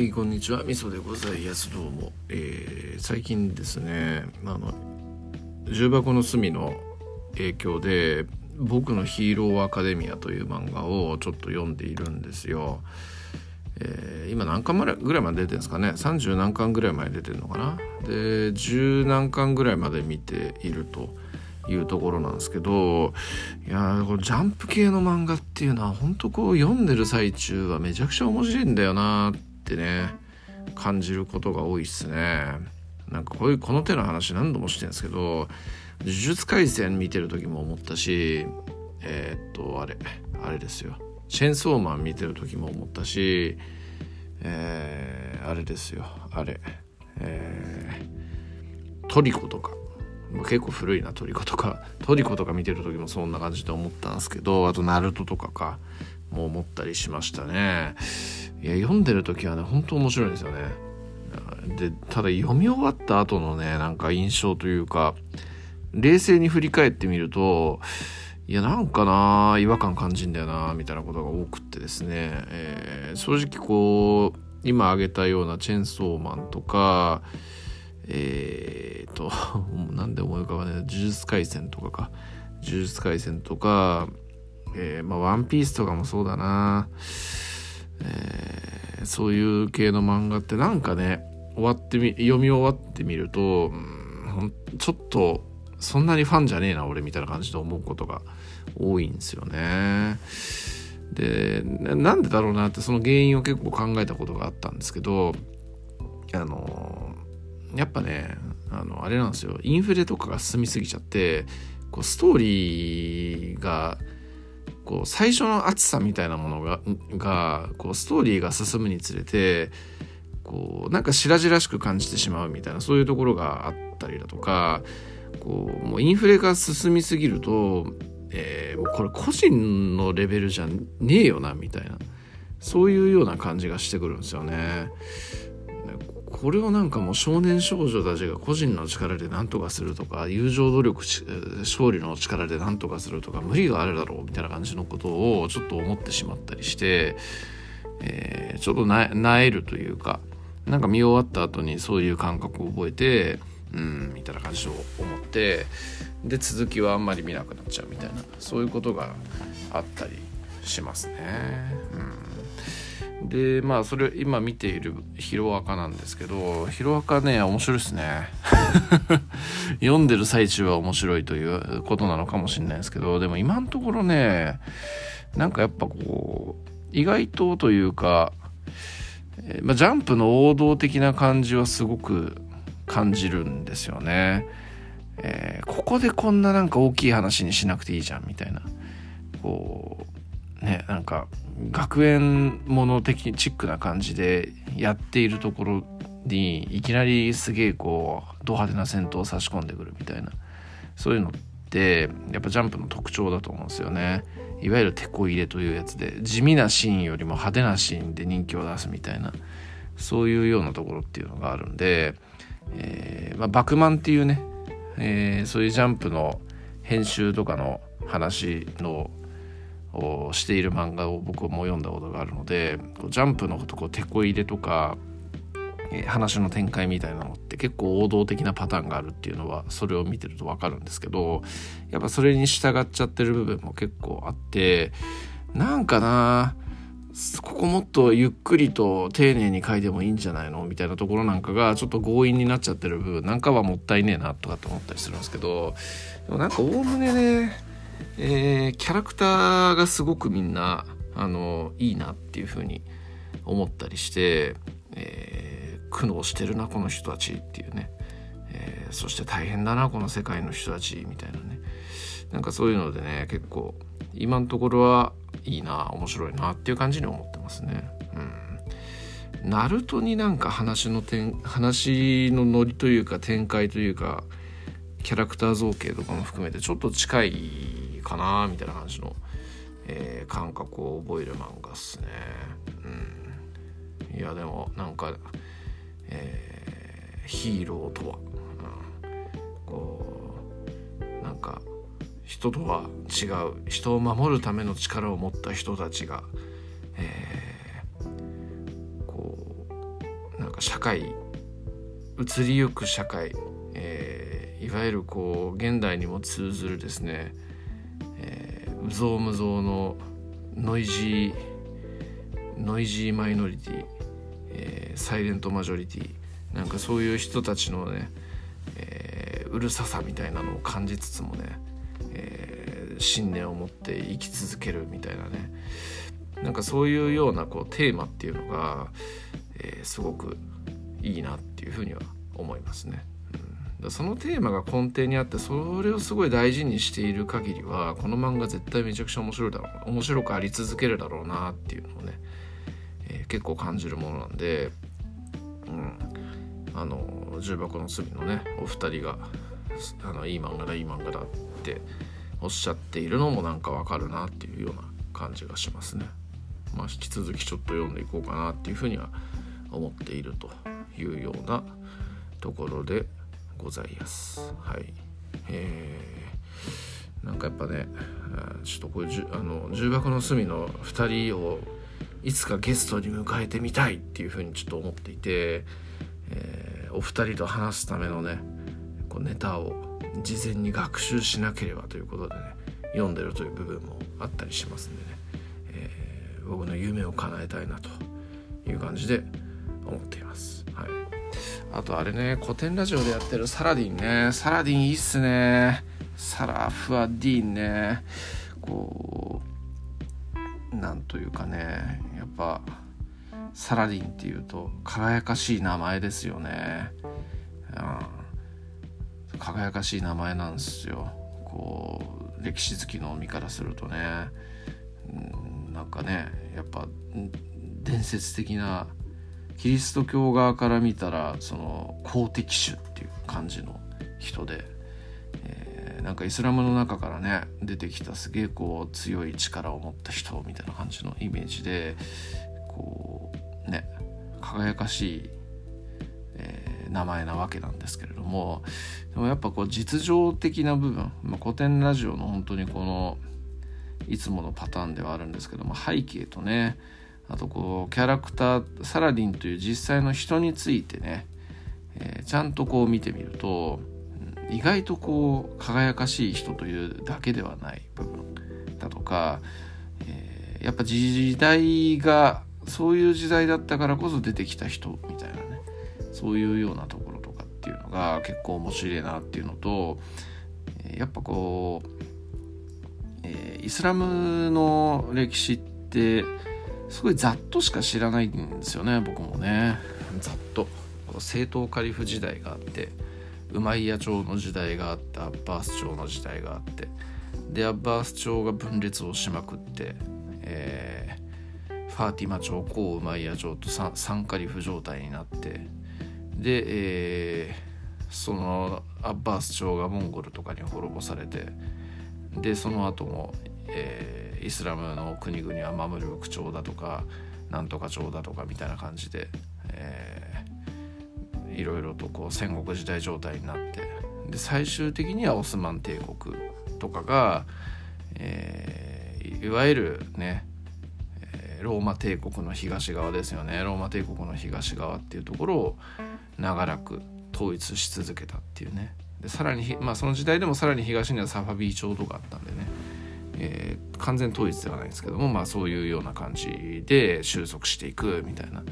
はいこんにちは。みそでございます。どうも、えー、最近ですねあの重箱の隅の影響で「僕のヒーローアカデミア」という漫画をちょっと読んでいるんですよ。えー、今何巻ぐらいまで出てるんですかね？30何巻ぐらいまで出てるのかな？で10何巻ぐらいまで見ているというところなんですけどいやこれジャンプ系の漫画っていうのは本当こう読んでる最中はめちゃくちゃ面白いんだよなってね感じることが多いっすね。なんかこういうこの手の話何度もしてるんですけど「呪術廻戦」見てる時も思ったしえー、っとあれあれですよ「チェンソーマン」見てる時も思ったしえー、あれですよ。あれえー、トリコとか。結構古いなトリコとか。トリコとか見てる時もそんな感じで思ったんですけどあとナルトとかか。も思ったりしましたね。いや読んでる時はね本当面白いんですよね。でただ読み終わった後のねなんか印象というか冷静に振り返ってみるといやなんかな違和感感じんだよなみたいなことが多くってですね、えー、正直こう今挙げたようなチェンソーマンとかえー、と 何で思い浮かばない呪術廻戦とかか。呪術廻戦とか、えー、まあワンピースとかもそうだな、えー、そういう系の漫画ってなんかね終わってみ読み終わってみると、うん、ちょっとそんなにファンじゃねえな俺みたいな感じで思うことが多いんですよね。でなんでだろうなってその原因を結構考えたことがあったんですけどあのやっぱねあのあれなんですよインフレとかが進みすぎちゃってこうストーリーがこう最初の熱さみたいなものががこうストーリーが進むにつれてこうなんか白々しく感じてしまうみたいなそういうところがあったりだとかこうもうインフレが進みすぎると、えー、もうこれ個人のレベルじゃねえよなみたいなそういうような感じがしてくるんですよね。これをなんかもう少年少女たちが個人の力で何とかするとか友情努力勝利の力で何とかするとか無理があるだろうみたいな感じのことをちょっと思ってしまったりして、えー、ちょっとなえるというかなんか見終わった後にそういう感覚を覚えてうんみたいな感じを思ってで続きはあんまり見なくなっちゃうみたいなそういうことがあったりしますね。うん、でまあそれ今見ているヒロアカなんですけどヒロアカね面白いですね 読んでる最中は面白いということなのかもしれないですけどでも今のところねなんかやっぱこう意外とというかえ、まあ、ジャンプの王道的な感じはすごく感じるんですよね。えー、ここでこんななんか大きい話にしなくていいじゃんみたいなこうねなんか学園もの的チックな感じでやっているところにいきなりすげえこうド派手な戦闘を差し込んでくるみたいなそういうのってやっぱジャンプの特徴だと思うんですよね。いわゆるテこ入れというやつで地味なシーンよりも派手なシーンで人気を出すみたいなそういうようなところっていうのがあるんで、えーまあ、バクマンっていうね、えー、そういうジャンプの編集とかの話のをしている漫画を僕も読んだことがあるのでジャンプのことこうテこ入れとか話の展開みたいなのって結構王道的なパターンがあるっていうのはそれを見てると分かるんですけどやっぱそれに従っちゃってる部分も結構あってなんかなここもっとゆっくりと丁寧に書いてもいいんじゃないのみたいなところなんかがちょっと強引になっちゃってる部分なんかはもったいねえなとかって思ったりするんですけどでもなんかおおむねね、えー、キャラクターがすごくみんなあのいいなっていうふうに思ったりして、えー苦悩してるなこの人たちっていうね、えー、そして大変だなこの世界の人たちみたいなね。なんかそういうのでね結構今のところはいいな面白いなっていう感じに思ってますね。うん、ナルトになんか話の点話のノリというか展開というかキャラクター造形とかも含めてちょっと近いかなみたいな感じの、えー、感覚を覚える漫画っすね。うん、いやでもなんかえー、ヒーローとは、うん、こうなんか人とは違う。人を守るための力を持った人たちが、えー、こ社会移りゆく社会、えー、いわゆるこう現代にも通ずるですね、えー、うぞうむぞうのノイジーノイジーマイノリティ、えー、サイレントマジョリティなんかそういう人たちのね、えー、うるささみたいなのを感じつつもね、えー、信念を持って生き続けるみたいなねなんかそういうようなこうテーマっていうのが、えー、すごくいいなっていうふうには思いますね。そのテーマが根底にあってそれをすごい大事にしている限りはこの漫画絶対めちゃくちゃ面白いだろう面白くあり続けるだろうなっていうのをね、えー、結構感じるものなんで、うん、あの重箱の隅のねお二人があのいい漫画だいい漫画だっておっしゃっているのもなんかわかるなっていうような感じがしますね。まあ、引き続きちょっと読んでいこうかなっていうふうには思っているというようなところでございます。はい。えー、なんかやっぱね、ちょっとこういうあの重箱の隅の2人をいつかゲストに迎えてみたいっていうふうにちょっと思っていて、えー、お二人と話すためのねこうネタを事前に学習しなければということでね読んでるという部分もあったりしますんでね、えー、僕の夢を叶えたいなという感じで思っています。はい、あとあれね古典ラジオでやってるサラディンね。サラディンいいっすね。サラフアディーンね。こうなんというかね。やっぱサラディンっていうと輝かしい名前ですよね、うん、輝かしい名前なんですよ。こう歴史好きの身からするとね、うん、なんかねやっぱ伝説的なキリスト教側から見たらその公的種っていう感じの人で、えー、なんかイスラムの中からね出てきたすげえこう強い力を持った人みたいな感じのイメージでこうね輝かしい、えー、名前なわけなんですけれどもでもやっぱこう実情的な部分、まあ、古典ラジオの本当にこのいつものパターンではあるんですけども背景とねあとこうキャラクターサラディンという実際の人についてね、えー、ちゃんとこう見てみると、意外とこう輝かしい人というだけではない部分だとか、えー、やっぱ時代がそういう時代だったからこそ出てきた人みたいなねそういうようなところとかっていうのが結構面白いなっていうのとやっぱこう、えー、イスラムの歴史ってすごいざっとしか知らないんですよね僕もね。ざっと。正統カリフ時代があってウマイヤ朝の時代があってアッバース朝の時代があって。でアッバース朝が分裂をしまくって、えー、ファーティマ朝コウマイヤ朝とサンカリフ状態になって。で、えー、そのアッバース朝がモンゴルとかに滅ぼされて。でその後も、えーイスラムの国々はマムルーク朝だとかなんとか朝だとかみたいな感じで、えー、いろいろとこう戦国時代状態になってで最終的にはオスマン帝国とかが、えー、いわゆるねローマ帝国の東側ですよね。ローマ帝国の東側っていうところを長らく統一し続けたっていうね。でさらに、まあ、その時代でもさらに東にはサファビー朝とかあったんでね。えー、完全統一ではないんですけども、まあ、そういうような感じで収束していくみたいな。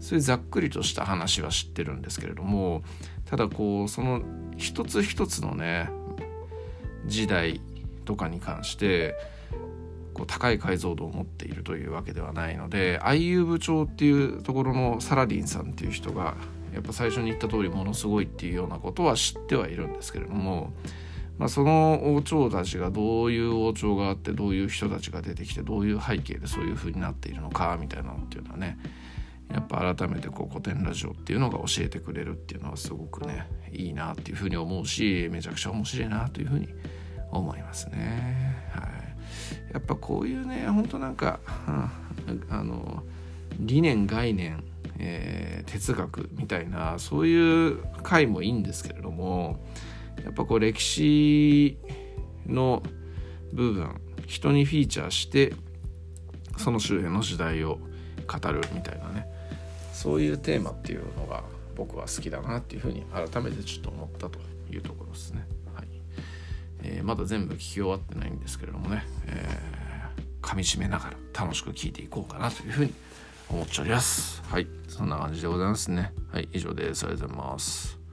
そういうざっくりとした話は知ってるんですけれどもただこうその一つ一つのね時代とかに関してこう高い解像度を持っているというわけではないのでアイユーブ朝っていうところのサラディンさんっていう人がやっぱ最初に言った通りものすごいっていうようなことは知ってはいるんですけれどもまあ、その王朝たちがどういう王朝があってどういう人たちが出てきてどういう背景でそういう風になっているのかみたいなのっていうのはねやっぱ改めてこう古典ラジオっていうのが教えてくれるっていうのはすごくねいいなっていうふうに思うしめちゃくちゃ面白いなというふうに思いますね。はい、やっぱこういうねほんとなんか、あの理念概念、えー、哲学みたいなそういう回もいいんですけれどもやっぱこう歴史の部分人にフィーチャーしてその周辺の時代を語るみたいなねそういうテーマっていうのが僕は好きだなっていうふうに改めてちょっと思ったというところですね。はいえー、まだ全部聞き終わってないんですけれどもね、えー、噛み締めながら楽しく聞いていこうかなというふうに思っております。はい、そんな感じでございますね。はい、以上です。ありがとうございます。